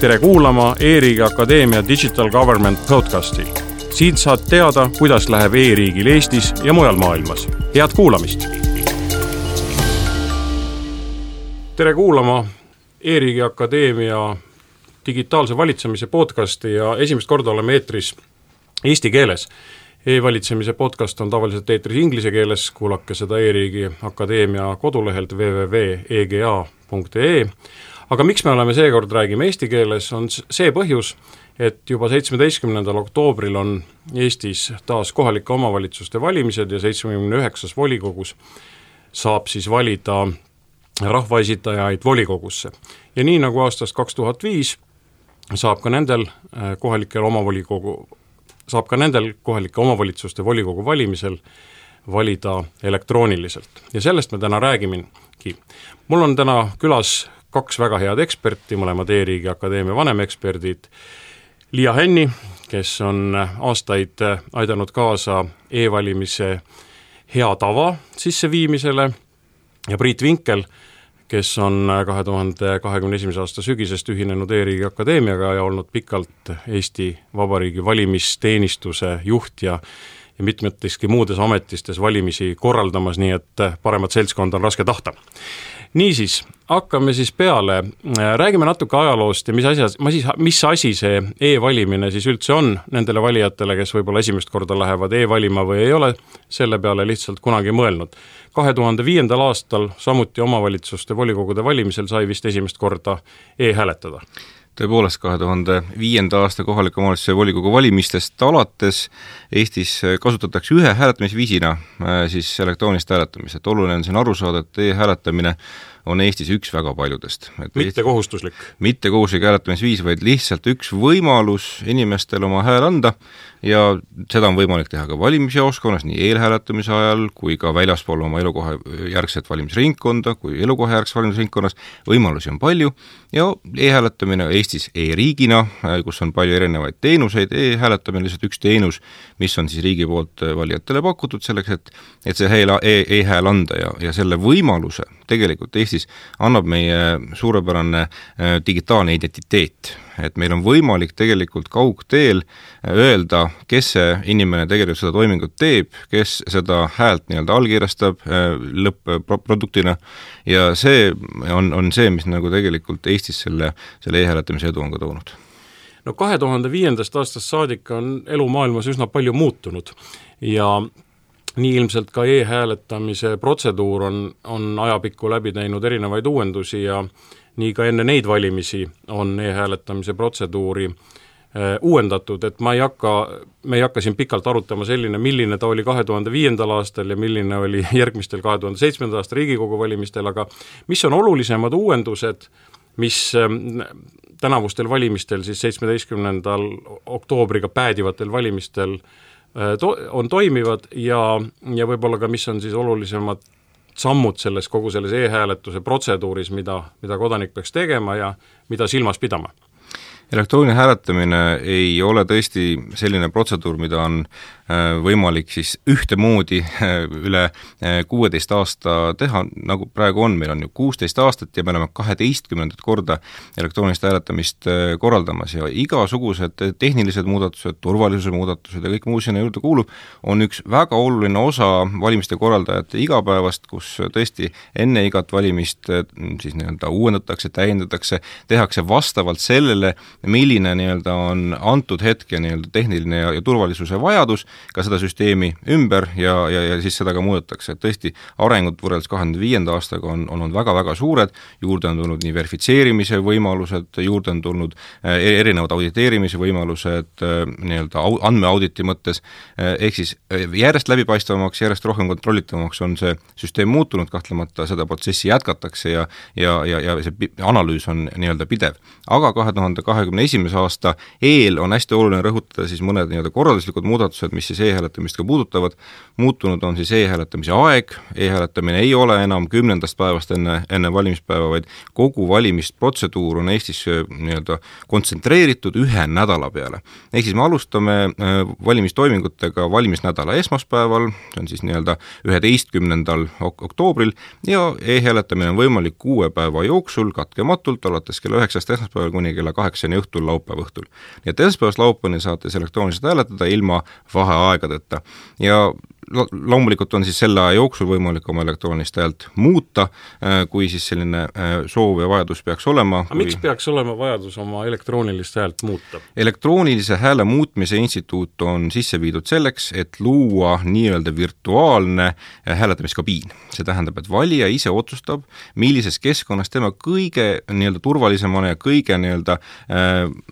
tere kuulama E-riigi Akadeemia Digital Government podcasti. siit saad teada, kuidas läheb e-riigil Eestis ja mujal maailmas. head kuulamist! tere kuulama E-riigi Akadeemia digitaalse valitsemise podcasti ja esimest korda oleme eetris eesti keeles E-valitsemise podcast on tavaliselt eetris inglise keeles, kuulake seda E-riigi Akadeemia kodulehelt www.ega.ee aga miks me oleme seekord, räägime eesti keeles, on see põhjus, et juba seitsmeteistkümnendal oktoobril on Eestis taas kohalike omavalitsuste valimised ja seitsmekümne üheksas volikogus saab siis valida rahvaesindajaid volikogusse. ja nii, nagu aastast kaks tuhat viis, saab ka nendel äh, kohalikel omavolikogu, saab ka nendel kohalike omavalitsuste volikogu valimisel valida elektrooniliselt ja sellest me täna räägimegi. mul on täna külas kaks väga head eksperti, mõlemad E-riigi Akadeemia vanemeksperdid, Liia Hänni, kes on aastaid aidanud kaasa e-valimise hea tava sisseviimisele ja Priit Vinkel, kes on kahe tuhande kahekümne esimese aasta sügisest ühinenud E-riigi Akadeemiaga ja olnud pikalt Eesti Vabariigi valimisteenistuse juht ja ja mitmeteski muudes ametistes valimisi korraldamas, nii et paremat seltskonda on raske tahta niisiis, hakkame siis peale, räägime natuke ajaloost ja mis asjas, ma siis, mis asi see e-valimine siis üldse on nendele valijatele, kes võib-olla esimest korda lähevad e-valima või ei ole selle peale lihtsalt kunagi mõelnud. kahe tuhande viiendal aastal samuti omavalitsuste volikogude valimisel sai vist esimest korda e-hääletada tõepoolest, kahe tuhande viienda aasta kohaliku omavalitsuse volikogu valimistest alates Eestis kasutatakse ühe hääletamisviisina äh, siis elektroonilist hääletamist, et oluline on siin aru saada, et e-hääletamine on Eestis üks väga paljudest. mitte kohustuslik? mitte kohustuslik hääletamisviis, vaid lihtsalt üks võimalus inimestel oma hääl anda ja seda on võimalik teha ka valimisjaoskonnas nii eelhääletamise ajal kui ka väljaspool oma elukoha järgset valimisringkonda, kui elukoha järgses valimisringkonnas, võimalusi on palju ja e-hääletamine Eestis e-riigina, kus on palju erinevaid teenuseid e, e-hääletamine on lihtsalt üks teenus, mis on siis riigi poolt valijatele pakutud selleks, et et see e, e-hääl anda ja, ja selle võimaluse tegelikult Eestis annab meie suurepärane äh, digitaalne identiteet. Et meil on võimalik tegelikult kaugteel äh, öelda, kes see inimene tegelikult seda toimingut teeb, kes seda häält nii-öelda allkirjastab äh, lõpp-produktina. Ja see on, on see, mis nagu tegelikult Eestis selle, selle e-hääletamise edu on ka toonud. No kahe tuhande viiendast aastast saadik on elu maailmas üsna palju muutunud. Ja nii ilmselt ka e-hääletamise protseduur on, on ajapikku läbi teinud erinevaid uuendusi ja nii ka enne neid valimisi on e-hääletamise protseduuri äh, uuendatud, et ma ei hakka, me ei hakka siin pikalt arutama selline, milline ta oli kahe tuhande viiendal aastal ja milline oli järgmistel kahe tuhande seitsmenda aasta Riigikogu valimistel, aga mis on olulisemad uuendused, mis äh, tänavustel valimistel, siis seitsmeteistkümnendal oktoobriga päädivatel valimistel äh, to-, on toimivad ja, ja võib-olla ka mis on siis olulisemad sammud selles, kogu selles e-hääletuse protseduuris, mida, mida kodanik peaks tegema ja mida silmas pidama elektrooniline hääletamine ei ole tõesti selline protseduur, mida on Äh, võimalik siis ühtemoodi äh, üle äh, kuueteist aasta teha, nagu praegu on, meil on ju kuusteist aastat ja me oleme kaheteistkümnendat korda elektroonilist hääletamist korraldamas ja igasugused tehnilised muudatused, turvalisuse muudatused ja kõik muu sinna juurde kuulub, on üks väga oluline osa valimiste korraldajate igapäevast, kus tõesti enne igat valimist siis nii-öelda uuendatakse, täiendatakse, tehakse vastavalt sellele, milline nii-öelda on antud hetke nii-öelda tehniline ja, ja turvalisuse vajadus ka seda süsteemi ümber ja, ja, ja siis seda ka muudetakse, et tõesti, arengud võrreldes kahe tuhande viienda aastaga on, on olnud väga-väga suured, juurde on tulnud nii verifitseerimise võimalused, juurde on tulnud äh, erinevad auditeerimise võimalused äh, nii-öelda au-, andmeauditi mõttes, äh, ehk siis järjest läbipaistvamaks, järjest rohkem kontrollitavamaks on see süsteem muutunud, kahtlemata seda protsessi jätkatakse ja ja, ja, ja see analüüs on nii-öelda pidev. aga kahe tuhande kahekümne kahekümne esimese aasta eel on hästi oluline rõhutada siis mõned nii-öelda korralduslikud muudatused, mis siis e-hääletamist ka puudutavad, muutunud on siis e-hääletamise aeg, e-hääletamine ei ole enam kümnendast päevast enne, enne valimispäeva, vaid kogu valimisprotseduur on Eestis äh, nii-öelda kontsentreeritud ühe nädala peale. ehk siis me alustame äh, valimistoimingutega valimisnädala esmaspäeval, see on siis nii-öelda üheteistkümnendal ok oktoobril, ja e-hääletamine on võimalik kuue päeva jooksul katkematult, alates kella üheksast esmaspäeval kuni kella kaheksani õhtul laupäeva õhtul. nii et esmaspäevast laupäevani saate siis elektrooniliselt hääletada ilma vaheaegadeta ja loomulikult on siis selle aja jooksul võimalik oma elektroonilist häält muuta, äh, kui siis selline äh, soov ja vajadus peaks olema. aga kui... miks peaks olema vajadus oma elektroonilist häält muuta? elektroonilise hääle muutmise instituut on sisse viidud selleks, et luua nii-öelda virtuaalne äh, hääletamiskabiin. see tähendab, et valija ise otsustab, millises keskkonnas tema kõige nii-öelda turvalisemana ja kõige nii-öelda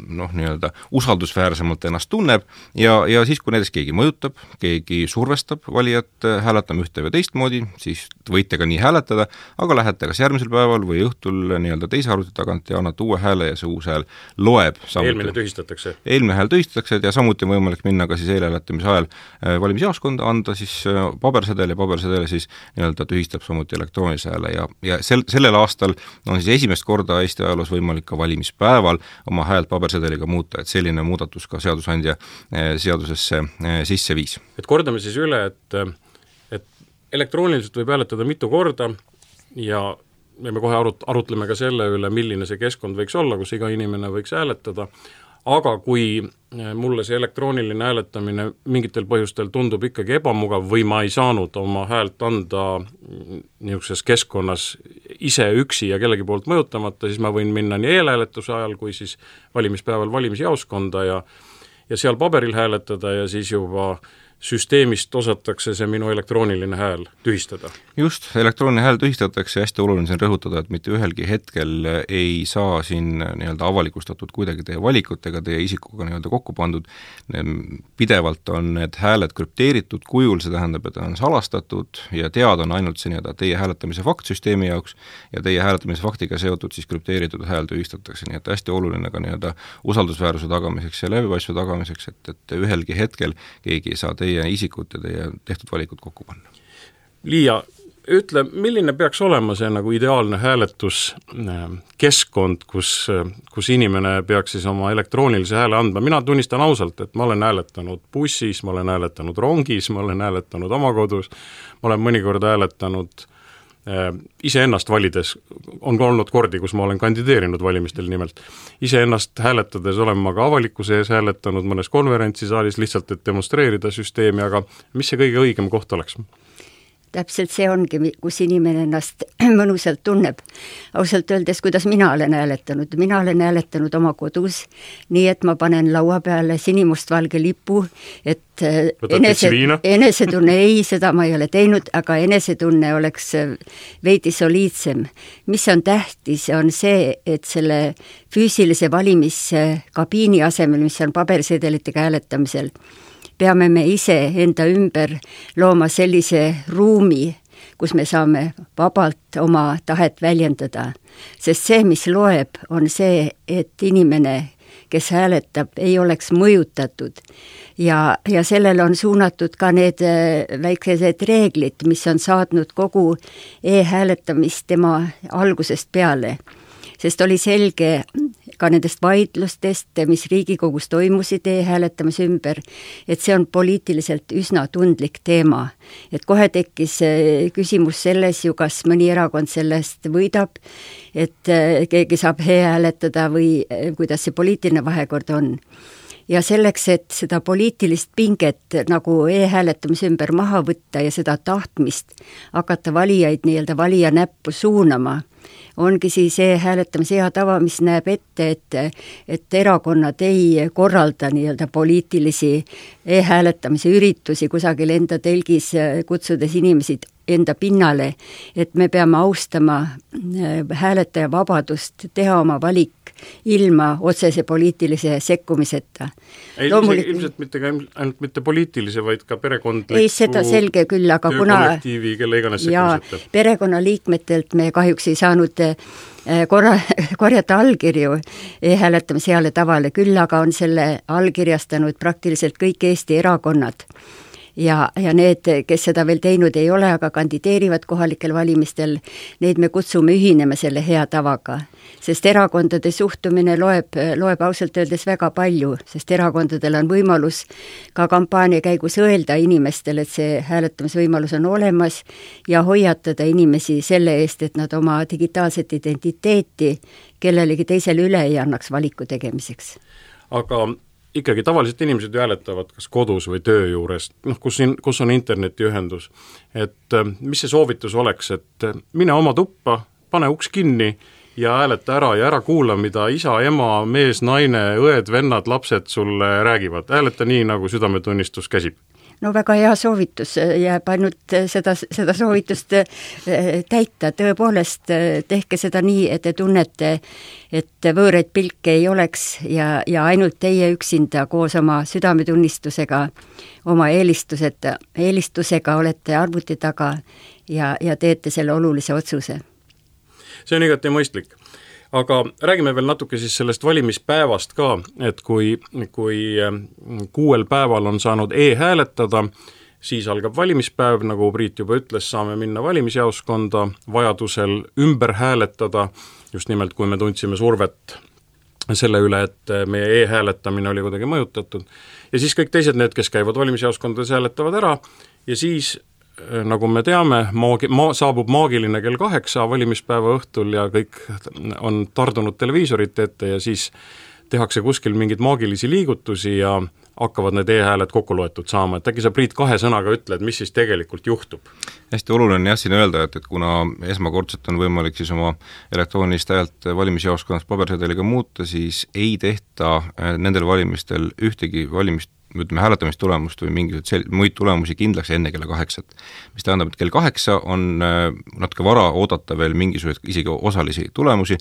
noh, nii-öelda usaldusväärsemalt ennast tunneb ja, ja siis, kui näiteks keegi mõjutab, keegi survestab, valijat äh, hääletama ühte või teistmoodi, siis võite ka nii hääletada, aga lähete kas järgmisel päeval või õhtul nii-öelda teise arvuti tagant ja annate uue hääle ja see uus hääl loeb eelmine tühistatakse? eelmine hääl tühistatakse ja samuti on võimalik minna ka siis eelhääletamise ajal äh, valimisjaoskonda, anda siis äh, pabersedel ja pabersedel siis nii-öelda tühistab samuti elektroonilise hääle ja, ja sel, sellel aastal on siis esimest korda Eesti ajaloos võimalik ka valimispäeval oma häält pabersedeliga muuta, et selline muudatus ka seadusandja seadusesse sisse viis. et kordame siis üle, et et, et elektrooniliselt võib hääletada mitu korda ja ja me kohe arut-, arutleme ka selle üle, milline see keskkond võiks olla, kus iga inimene võiks hääletada, aga kui mulle see elektrooniline hääletamine mingitel põhjustel tundub ikkagi ebamugav või ma ei saanud oma häält anda niisuguses keskkonnas ise üksi ja kellegi poolt mõjutamata, siis ma võin minna nii eelhääletuse ajal kui siis valimispäeval valimisjaoskonda ja ja seal paberil hääletada ja siis juba äh, süsteemist osatakse see minu elektrooniline hääl tühistada. just, elektrooniline hääl tühistatakse ja hästi oluline on rõhutada, et mitte ühelgi hetkel ei saa siin nii-öelda avalikustatud kuidagi teie valikut ega teie isikuga nii-öelda kokku pandud, pidevalt on need hääled krüpteeritud kujul, see tähendab, et on salastatud ja teada on ainult see nii-öelda teie hääletamise fakt süsteemi jaoks ja teie hääletamise faktiga seotud siis krüpteeritud hääl tühistatakse, nii et hästi oluline ka nii-öelda usaldusväärsuse tagamiseks ja läbipaistvuse tagamiseks, et, et ühelgi hetkel keegi ei saa teie teie isikut ja teie tehtud valikut kokku panna. Liia, ütle, milline peaks olema see nagu ideaalne hääletuskeskkond, kus, kus inimene peaks siis oma elektroonilise hääle andma, mina tunnistan ausalt, et ma olen hääletanud bussis, ma olen hääletanud rongis, ma olen hääletanud oma kodus, ma olen mõnikord hääletanud äh, Äh, iseennast valides, on ka olnud kordi, kus ma olen kandideerinud valimistel nimelt, iseennast hääletades olen ma ka avalikkuse ees hääletanud mõnes konverentsisaalis lihtsalt, et demonstreerida süsteemi, aga mis see kõige õigem koht oleks? Täpselt see ongi, kus inimene ennast mõnusalt tunneb. ausalt öeldes, kuidas mina olen hääletanud, mina olen hääletanud oma kodus, nii et ma panen laua peale sinimustvalge lipu, et äh, enese, enesetunne, ei, seda ma ei ole teinud, aga enesetunne oleks äh, veidi soliidsem. mis on tähtis, on see, et selle füüsilise valimiskabiini asemel, mis on pabersedelitega hääletamisel, peame me ise enda ümber looma sellise ruumi, kus me saame vabalt oma tahet väljendada. sest see, mis loeb, on see, et inimene, kes hääletab, ei oleks mõjutatud. ja, ja sellele on suunatud ka need äh, väikesed reeglid, mis on saatnud kogu e-hääletamist tema algusest peale. sest oli selge, ka nendest vaidlustest, mis Riigikogus toimusid e-hääletamise ümber, et see on poliitiliselt üsna tundlik teema. et kohe tekkis eh, küsimus selles ju, kas mõni erakond sellest võidab, et eh, keegi saab e-hääletada või eh, kuidas see poliitiline vahekord on ja selleks, et seda poliitilist pinget nagu e-hääletamise ümber maha võtta ja seda tahtmist hakata valijaid nii-öelda valija näppu suunama, ongi siis e-hääletamise hea tava, mis näeb ette, et et erakonnad ei korralda nii-öelda poliitilisi e-hääletamise üritusi kusagil enda telgis, kutsudes inimesi enda pinnale, et me peame austama hääletaja vabadust teha oma valik ilma otsese poliitilise sekkumiseta. ei Loomulik..., ilmselt mitte ka ainult mitte poliitilise, vaid ka perekondliku ei, seda selge küll, aga kuna kelle iganes sekkumiseta. perekonnaliikmetelt me kahjuks ei saanud eh, korra, korjata allkirju e-hääletamise heale tavale, küll aga on selle allkirjastanud praktiliselt kõik Eesti erakonnad ja, ja need, kes seda veel teinud ei ole, aga kandideerivad kohalikel valimistel, neid me kutsume ühinema selle hea tavaga. sest erakondade suhtumine loeb, loeb ausalt öeldes väga palju, sest erakondadel on võimalus ka kampaania käigus öelda inimestele, et see hääletamisvõimalus on olemas ja hoiatada inimesi selle eest, et nad oma digitaalset identiteeti kellelegi teisele üle ei annaks valiku tegemiseks. aga ikkagi tavaliselt inimesed ju hääletavad kas kodus või töö juures, noh, kus in-, kus on internetiühendus. et äh, mis see soovitus oleks, et äh, mine oma tuppa, pane uks kinni ja hääleta ära ja ära kuula, mida isa, ema, mees, naine, õed, vennad, lapsed sulle räägivad, hääleta nii, nagu südametunnistus käsib no väga hea soovitus, jääb ainult seda, seda soovitust eh, täita, tõepoolest tehke seda nii, et te tunnete, et võõraid pilke ei oleks ja, ja ainult teie üksinda koos oma südametunnistusega, oma eelistused, eelistusega olete arvuti taga ja, ja teete selle olulise otsuse. see on igati mõistlik aga räägime veel natuke siis sellest valimispäevast ka, et kui, kui ähm, kuuel päeval on saanud e-hääletada, siis algab valimispäev, nagu Priit juba ütles, saame minna valimisjaoskonda, vajadusel ümber hääletada, just nimelt kui me tundsime survet selle üle, et meie e-hääletamine oli kuidagi mõjutatud. ja siis kõik teised, need, kes käivad valimisjaoskondades, hääletavad ära ja siis Äh, nagu me teame, maagi-, maa, saabub maagiline kell kaheksa valimispäeva õhtul ja kõik on tardunud televiisorite ette ja siis tehakse kuskil mingeid maagilisi liigutusi ja hakkavad need e-hääled kokku loetud saama, et äkki sa, Priit, kahe sõnaga ütled, mis siis tegelikult juhtub? hästi oluline on jah siin öelda, et, et kuna esmakordselt on võimalik siis oma elektroonilist häält valimisjaoskonnas pabersedeliga muuta, siis ei tehta äh, nendel valimistel ühtegi valimist ütleme, hääletamistulemust või mingisuguseid sel-, muid tulemusi kindlaks enne kella kaheksat. mis tähendab, et kell kaheksa on äh, natuke vara oodata veel mingisuguseid isegi osalisi tulemusi,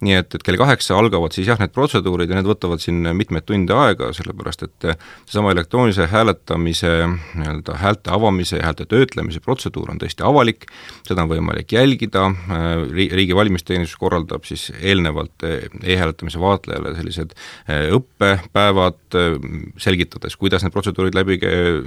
nii et, et kell kaheksa algavad siis jah, need protseduurid ja need võtavad siin mitmeid tunde aega, sellepärast et äh, seesama elektroonilise hääletamise nii-öelda häälte avamise ja häälte töötlemise protseduur on tõesti avalik, seda on võimalik jälgida, äh, riigi valimisteenistus korraldab siis eelnevalt e-hääletamise vaatlejale sellised õppepäevad, selgitades, kuidas need protseduurid läbi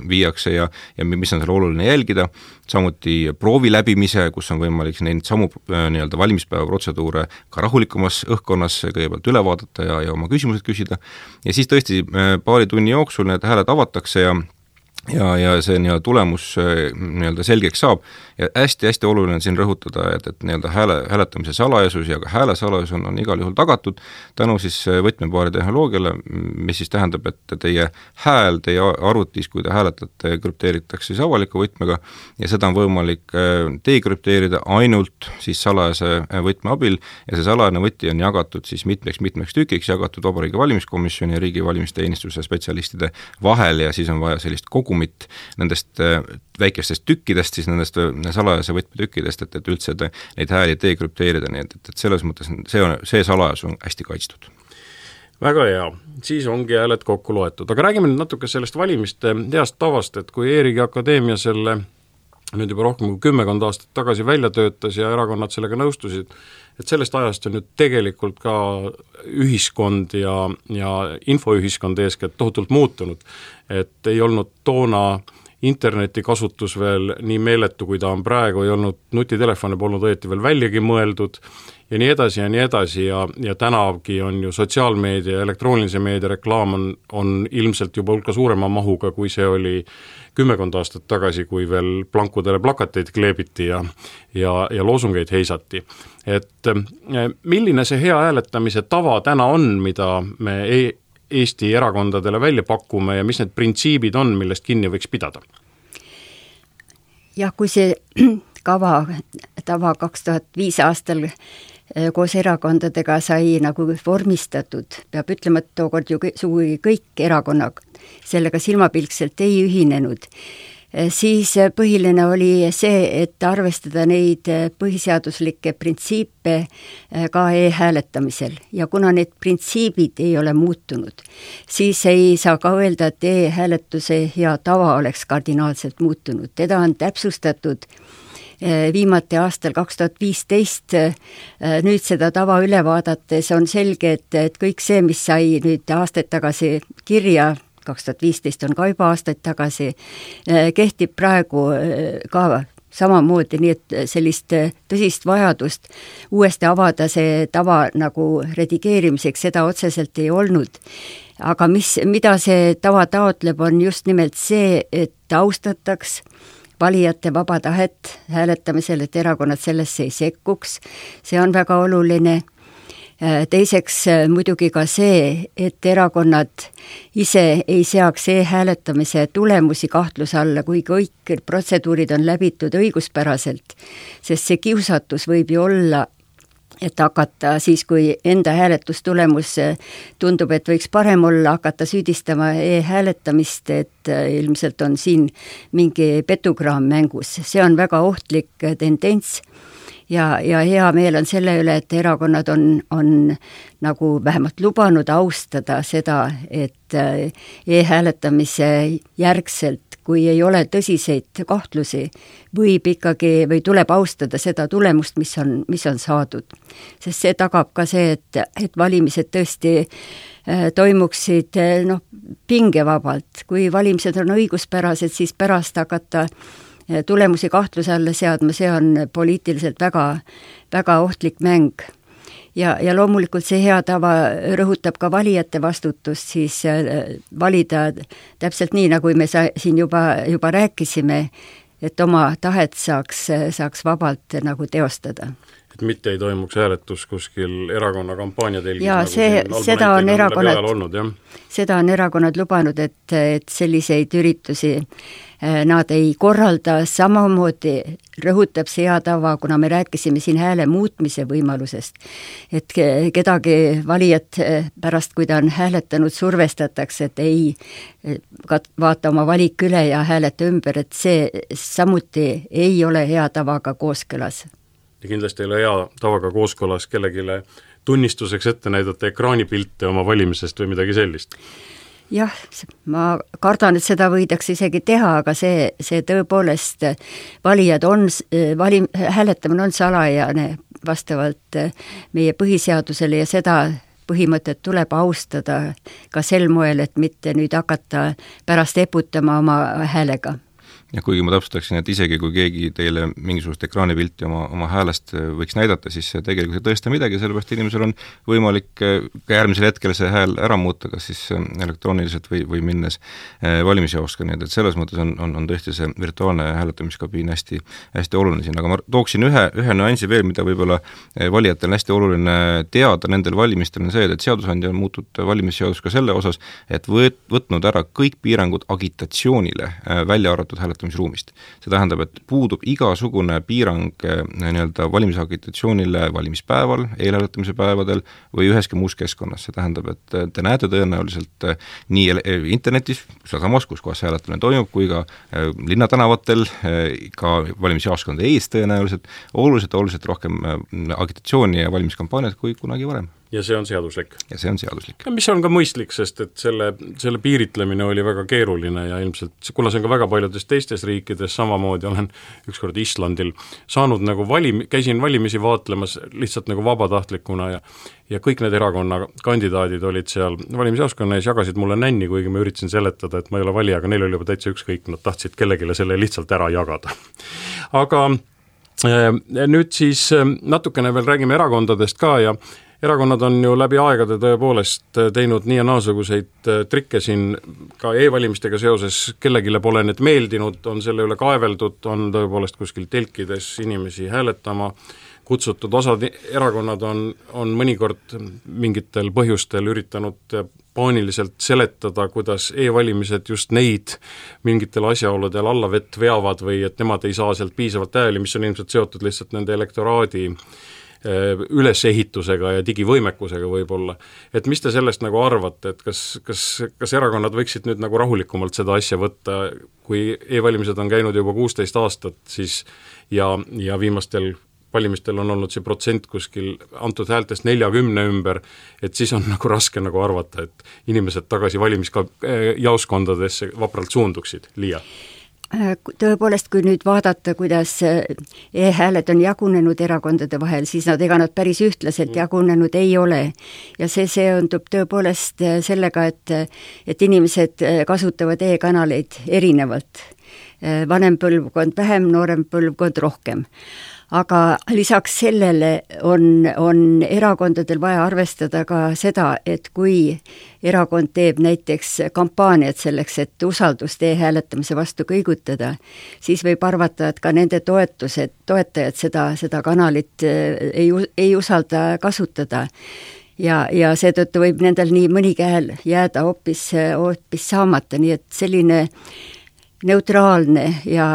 viiakse ja ja mis on seal oluline jälgida, samuti proovi läbimise, kus on võimalik neid samu nii-öelda valimispäeva protseduure ka rahulikumalt avamas õhkkonnas kõigepealt üle vaadata ja, ja oma küsimused küsida. Ja siis tõesti äh, paari tunni jooksul need hääled avatakse ja ja, ja see nii-öelda tulemus äh, nii-öelda selgeks saab. Ja hästi-hästi oluline on siin rõhutada, et, et nii-öelda hääle, hääletamise salajasus ja ka hääle salajasus on, on igal juhul tagatud tänu siis äh, võtmepaari tehnoloogiale, mis siis tähendab, et teie hääl teie arvutis, kui te hääletate, krüpteeritakse siis avaliku võtmega ja seda on võimalik äh, dekrüpteerida ainult siis salajase võtme abil ja see salajane võti on jagatud siis mitmeks-mitmeks tükiks, jagatud Vabariigi Valimiskomisjoni ja Riigi Valimisteenistuse spetsialistide vahel ja siis on vaja sellist kogu kogumit nendest äh, väikestest tükkidest, siis nendest äh, salajase võtmetükkidest, et, et üldse te, neid hääli dekrüpteerida, nii et, et, et selles mõttes see on, see salajasus on hästi kaitstud. Väga hea, siis ongi hääled kokku loetud, aga räägime nüüd natuke sellest valimiste heast tavast, et kui E-riigi Akadeemia selle nüüd juba rohkem kui kümmekond aastat tagasi välja töötas ja erakonnad sellega nõustusid, et sellest ajast on ju tegelikult ka ühiskond ja, ja infoühiskond eeskätt tohutult muutunud. et ei olnud toona interneti kasutus veel nii meeletu, kui ta on praegu, ei olnud nutitelefone polnud õieti veel väljagi mõeldud ja nii edasi ja nii edasi ja, ja tänagi on ju sotsiaalmeedia ja elektroonilise meedia reklaam on, on ilmselt juba hulka suurema mahuga, kui see oli kümmekond aastat tagasi, kui veel plankudele plakateid kleebiti ja ja, ja loosungeid heisati. et eh, milline see hea hääletamise tava täna on, mida me e Eesti erakondadele välja pakume ja mis need printsiibid on, millest kinni võiks pidada? jah, kui see kava, tava kaks tuhat viis aastal eh, koos erakondadega sai nagu vormistatud, peab ütlema, et tookord ju sugugi kõik erakonnad sellega silmapilkselt ei ühinenud. Siis põhiline oli see, et arvestada neid põhiseaduslikke printsiipe ka e-hääletamisel. Ja kuna need printsiibid ei ole muutunud, siis ei saa ka öelda, et e-hääletuse hea tava oleks kardinaalselt muutunud, teda on täpsustatud viimati aastal kaks tuhat viisteist, nüüd seda tava üle vaadates on selge, et, et kõik see, mis sai nüüd aastaid tagasi kirja, kaks tuhat viisteist on ka juba aastaid tagasi, kehtib praegu ka samamoodi, nii et sellist tõsist vajadust uuesti avada see tava nagu redigeerimiseks, seda otseselt ei olnud. aga mis, mida see tava taotleb, on just nimelt see, et austataks valijate vaba tahet hääletamisel, et erakonnad sellesse ei sekkuks, see on väga oluline teiseks äh, muidugi ka see, et erakonnad ise ei seaks e-hääletamise tulemusi kahtluse alla, kui kõik protseduurid on läbitud õiguspäraselt, sest see kiusatus võib ju olla, et hakata siis, kui enda hääletustulemus äh, tundub, et võiks parem olla, hakata süüdistama e-hääletamist, et ilmselt on siin mingi petukraam mängus, see on väga ohtlik tendents ja, ja hea meel on selle üle, et erakonnad on, on nagu vähemalt lubanud austada seda, et äh, e-hääletamise järgselt, kui ei ole tõsiseid kahtlusi, võib ikkagi või tuleb austada seda tulemust, mis on, mis on saadud. sest see tagab ka see, et, et valimised tõesti äh, toimuksid äh, noh, pingevabalt, kui valimised on õiguspärased, siis pärast hakata tulemusi kahtluse alla seadma, see on poliitiliselt väga, väga ohtlik mäng. ja, ja loomulikult see hea tava rõhutab ka valijate vastutust siis äh, valida täpselt nii, nagu me sa-, siin juba, juba rääkisime, et oma tahet saaks, saaks vabalt nagu teostada et mitte ei toimuks hääletus kuskil erakonna kampaaniatelgis jaa, nagu see, seda on erakonnad, seda on erakonnad lubanud, et, et selliseid üritusi Äh, nad ei korralda, samamoodi rõhutab see hea tava, kuna me rääkisime siin hääle muutmise võimalusest, et kedagi valijat äh, pärast, kui ta on hääletanud, survestatakse, et ei äh, vaata oma valik üle ja hääleta ümber, et see samuti ei ole hea tavaga kooskõlas. Ja kindlasti ei ole hea tavaga kooskõlas kellelegi tunnistuseks ette näidata ekraanipilte oma valimisest või midagi sellist. Jah, ma kardan, et seda võidakse isegi teha, aga see, see tõepoolest, valijad on, vali-, hääletamine on salajane vastavalt meie põhiseadusele ja seda põhimõtet tuleb austada ka sel moel, et mitte nüüd hakata pärast eputama oma häälega ja kuigi ma täpsustaksin, et isegi kui keegi teile mingisugust ekraanipilti oma, oma häälest äh, võiks näidata, siis see tegelikult ei tõesta midagi, sellepärast inimesel on võimalik äh, ka järgmisel hetkel see hääl ära muuta, kas siis äh, elektrooniliselt või, või minnes valimisjaoska, nii et, et selles mõttes on, on, on tõesti see virtuaalne hääletamiskabiin hästi, hästi oluline siin, aga ma tooksin ühe, ühe nüansi veel, mida võib-olla valijatel on hästi oluline teada nendel valimistel, on see, et seadusandja on muutnud valimisseadus ka selle osas, et võet-, võtnud ära kõik piirangud agitatsioonile, välja arvatud hääletamisele hääletamisruumist. see tähendab, et puudub igasugune piirang eh, nii-öelda valimisagitatsioonile valimispäeval, eelhääletamise päevadel või üheski muus keskkonnas, see tähendab, et eh, te näete tõenäoliselt eh, nii internetis, sealsamas, kus kohas hääletamine toimub, kui ka linnatänavatel, ka valimisjaoskondade ees tõenäoliselt, oluliselt, oluliselt rohkem agitatsiooni ja valimiskampaaniat kui kunagi varem ja see on seaduslik. ja see on seaduslik. mis on ka mõistlik, sest et selle, selle piiritlemine oli väga keeruline ja ilmselt, kuna see on ka väga paljudes teistes riikides, samamoodi olen ükskord Islandil saanud nagu valim-, käisin valimisi vaatlemas lihtsalt nagu vabatahtlikuna ja ja kõik need erakonna kandidaadid olid seal valimisjaoskonna ees, jagasid mulle nänni, kuigi ma üritasin seletada, et ma ei ole valija, aga neil oli juba täitsa ükskõik, nad tahtsid kellelegi selle lihtsalt ära jagada. aga äh, nüüd siis äh, natukene veel räägime erakondadest ka ja erakonnad on ju läbi aegade tõepoolest äh, teinud nii ja naasuguseid äh, trikke siin ka e-valimistega seoses, kellelegi pole need meeldinud, on selle üle kaeveldud, on tõepoolest kuskil telkides inimesi hääletama kutsutud, osad erakonnad on, on mõnikord mingitel põhjustel üritanud äh, paaniliselt seletada, kuidas e-valimised just neid mingitel asjaoludel allavett veavad või et nemad ei saa sealt piisavalt hääli, mis on ilmselt seotud lihtsalt nende elektoraadi ülesehitusega ja digivõimekusega võib-olla. et mis te sellest nagu arvate, et kas, kas, kas erakonnad võiksid nüüd nagu rahulikumalt seda asja võtta, kui e-valimised on käinud juba kuusteist aastat, siis ja, ja viimastel valimistel on olnud see protsent kuskil antud häältest neljakümne ümber, et siis on nagu raske nagu arvata, et inimesed tagasi valimiska-, jaoskondadesse vapralt suunduksid, Liia tõepoolest, kui nüüd vaadata, kuidas e-hääled on jagunenud erakondade vahel, siis nad, ega nad päris ühtlaselt mm. jagunenud ei ole. ja see seondub tõepoolest sellega, et, et inimesed kasutavad e-kanaleid erinevalt. vanem põlvkond vähem, noorem põlvkond rohkem aga lisaks sellele on, on erakondadel vaja arvestada ka seda, et kui erakond teeb näiteks kampaaniat selleks, et usaldust e-hääletamise vastu kõigutada, siis võib arvata, et ka nende toetused, toetajad seda, seda kanalit eh, ei, ei usalda kasutada. Ja, ja seetõttu võib nendel nii mõnigi hääl jääda hoopis, hoopis saamata, nii et selline neutraalne ja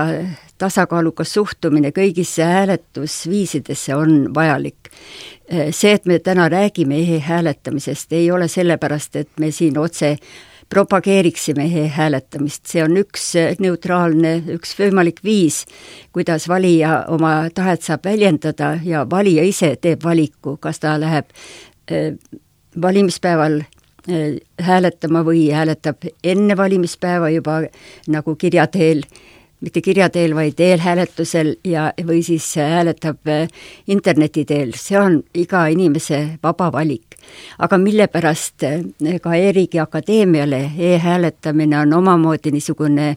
tasakaalukas suhtumine kõigisse hääletusviisidesse on vajalik. see, et me täna räägime e-hääletamisest, ei ole sellepärast, et me siin otse propageeriksime e-hääletamist, see on üks neutraalne, üks võimalik viis, kuidas valija oma tahet saab väljendada ja valija ise teeb valiku, kas ta läheb äh, valimispäeval hääletama või hääletab enne valimispäeva juba nagu kirja teel mitte kirja teel, vaid eelhääletusel ja, või siis hääletab äh, interneti teel, see on iga inimese vaba valik. aga mille pärast äh, ka E-riigi Akadeemiale e-hääletamine on omamoodi niisugune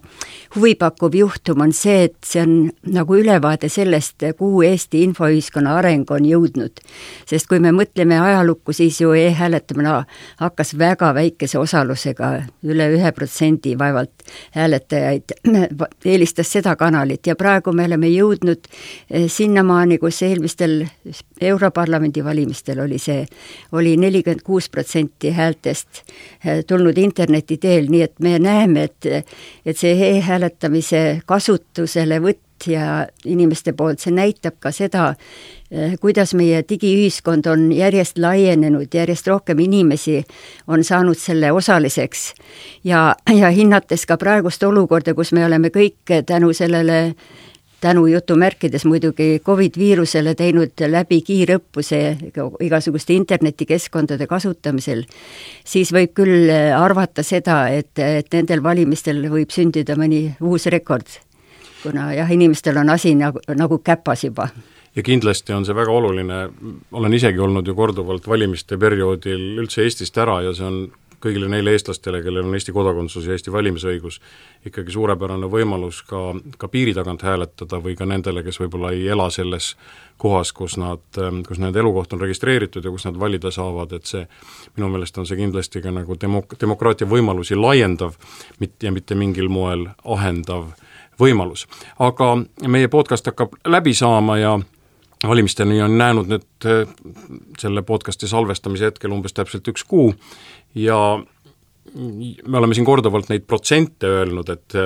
huvipakkuv juhtum, on see, et see on nagu ülevaade sellest, kuhu Eesti infoühiskonna areng on jõudnud. sest kui me mõtleme ajalukku, siis ju e-hääletamine hakkas väga väikese osalusega, üle ühe protsendi vaevalt hääletajaid eelis eelistas seda kanalit ja praegu me oleme jõudnud eh, sinnamaani, kus eelmistel Europarlamendi valimistel oli see, oli nelikümmend kuus protsenti häältest eh, tulnud interneti teel, nii et me näeme, et et see e-hääletamise kasutuselevõtt ja inimeste poolt, see näitab ka seda, kuidas meie digiühiskond on järjest laienenud, järjest rohkem inimesi on saanud selle osaliseks. ja, ja hinnates ka praegust olukorda, kus me oleme kõik tänu sellele tänu jutumärkides muidugi Covid viirusele teinud läbi kiirõppuse igasuguste internetikeskkondade kasutamisel, siis võib küll arvata seda, et, et nendel valimistel võib sündida mõni uus rekord kuna jah, inimestel on asi nagu, nagu käpas juba ja kindlasti on see väga oluline, olen isegi olnud ju korduvalt valimiste perioodil üldse Eestist ära ja see on kõigile neile eestlastele, kellel on Eesti kodakondsus ja Eesti valimisõigus, ikkagi suurepärane võimalus ka, ka piiri tagant hääletada või ka nendele, kes võib-olla ei ela selles kohas, kus nad, kus nende elukoht on registreeritud ja kus nad valida saavad, et see minu meelest on see kindlasti ka nagu demok-, demokraatia võimalusi laiendav, mit-, ja mitte mingil moel ahendav võimalus. aga meie podcast hakkab läbi saama ja valimisteni on jäänud nüüd äh, selle podcasti salvestamise hetkel umbes täpselt üks kuu ja me oleme siin korduvalt neid protsente öelnud, et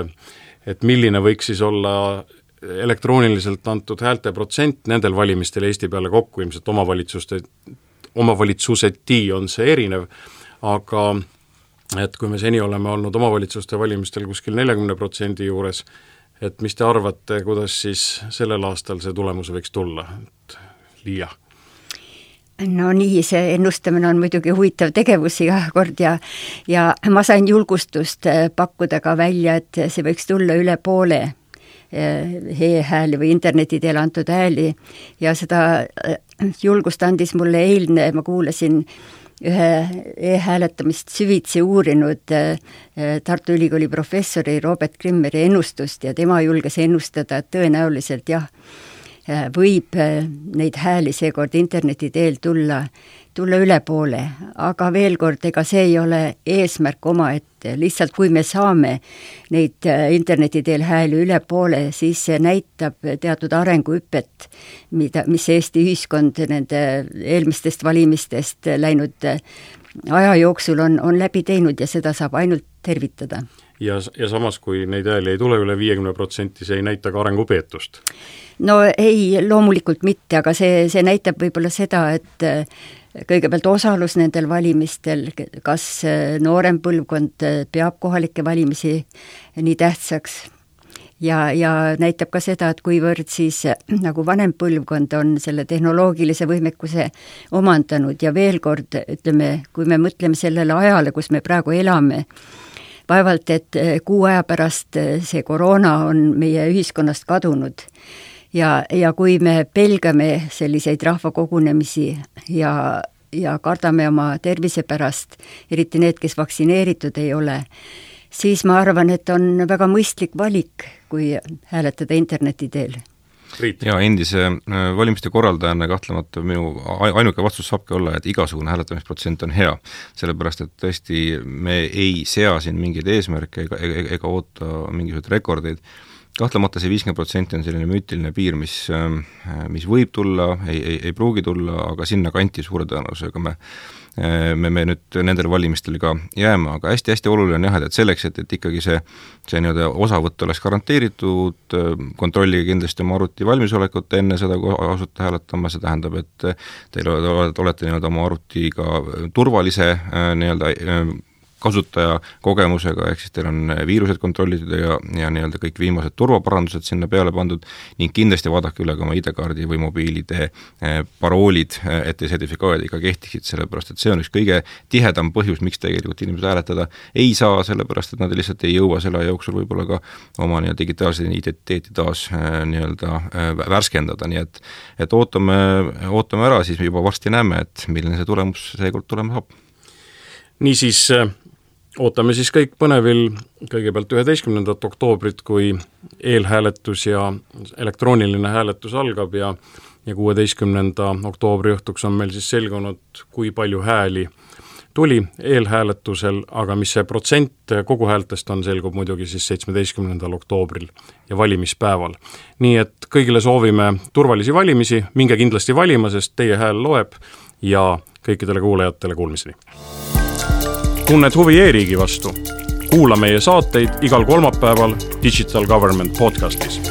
et milline võiks siis olla elektrooniliselt antud häälte protsent nendel valimistel Eesti peale kokku, ilmselt omavalitsuste, omavalitsuseti on see erinev, aga et kui me seni oleme olnud omavalitsuste valimistel kuskil neljakümne protsendi juures, et mis te arvate, kuidas siis sellel aastal see tulemus võiks tulla, et Liia? no nii, see ennustamine on muidugi huvitav tegevus iga kord ja ja ma sain julgustust äh, pakkuda ka välja, et see võiks tulla üle poole äh, e-hääli või interneti teel antud hääli ja seda äh, julgust andis mulle eilne, ma kuulasin äh, ühe e-hääletamist süvitsi uurinud äh, Tartu Ülikooli professori Robert Krimmeri ennustust ja tema julges ennustada, et tõenäoliselt jah, äh, võib äh, neid hääli seekord interneti teel tulla tulla ülepoole, aga veel kord, ega see ei ole eesmärk omaette, lihtsalt kui me saame neid äh, interneti teel hääli ülepoole, siis see näitab teatud arenguhüpet, mida, mis Eesti ühiskond nende eelmistest valimistest läinud äh, aja jooksul on, on läbi teinud ja seda saab ainult tervitada ja, ja samas, kui neid hääli ei tule üle viiekümne protsenti, see ei näita ka arengupeetust? no ei, loomulikult mitte, aga see, see näitab võib-olla seda, et äh, kõigepealt osalus nendel valimistel, kas äh, noorem põlvkond äh, peab kohalikke valimisi nii tähtsaks ja, ja näitab ka seda, et kuivõrd siis nagu vanem põlvkond on selle tehnoloogilise võimekuse omandanud ja veel kord ütleme, kui me mõtleme sellele ajale, kus me praegu elame, vaevalt et eh, kuu aja pärast eh, see koroona on meie ühiskonnast kadunud. ja, ja kui me pelgame selliseid rahvakogunemisi ja, ja kardame oma tervise pärast, eriti need, kes vaktsineeritud ei ole, siis ma arvan, et on väga mõistlik valik, kui hääletada interneti teel jaa, endise äh, valimiste korraldajana kahtlemata minu ainuke vastus saabki olla, et igasugune hääletamisprotsent on hea. sellepärast, et tõesti me ei sea siin mingeid eesmärke ega, ega, ega oota mingisuguseid rekordeid, kahtlemata see viiskümmend protsenti on selline müütiline piir, mis, äh, mis võib tulla, ei, ei, ei pruugi tulla, aga sinnakanti suure tõenäosusega me me, me nüüd nendel valimistel ka jääme, aga hästi-hästi oluline on jah, et selleks, et, et ikkagi see, see nii-öelda osavõtt oleks garanteeritud, äh, kontrollige kindlasti oma arvuti valmisolekut enne seda, kui asute hääletama, see tähendab, et teil olete, olete nii-öelda oma arvutiga turvalise äh, nii-öelda kasutaja kogemusega, ehk siis teil on viirused kontrollitud ja, ja nii-öelda kõik viimased turvaparandused sinna peale pandud ning kindlasti vaadake üle ka oma ID-kaardi või mobiil-ID eh, paroolid, eh, et teie sertifikaadid ikka kehtiksid, sellepärast et see on üks kõige tihedam põhjus, miks tegelikult inimesed hääletada ei saa, sellepärast et nad lihtsalt ei jõua selle aja jooksul võib-olla ka oma nii-öelda digitaalset identiteeti taas eh, nii-öelda värskendada, nii et et ootame, ootame ära, siis juba varsti näeme, et milline see tulemus seekord tulema saab. niisiis ootame siis kõik põnevil kõigepealt üheteistkümnendat oktoobrit, kui eelhääletus ja elektrooniline hääletus algab ja ja kuueteistkümnenda oktoobri õhtuks on meil siis selgunud, kui palju hääli tuli eelhääletusel, aga mis see protsent kogu häältest on, selgub muidugi siis seitsmeteistkümnendal oktoobril ja valimispäeval. nii et kõigile soovime turvalisi valimisi, minge kindlasti valima, sest teie hääl loeb ja kõikidele kuulajatele kuulmiseni! Tunned huvi e-riigi vastu? kuula meie saateid igal kolmapäeval Digital Government podcastis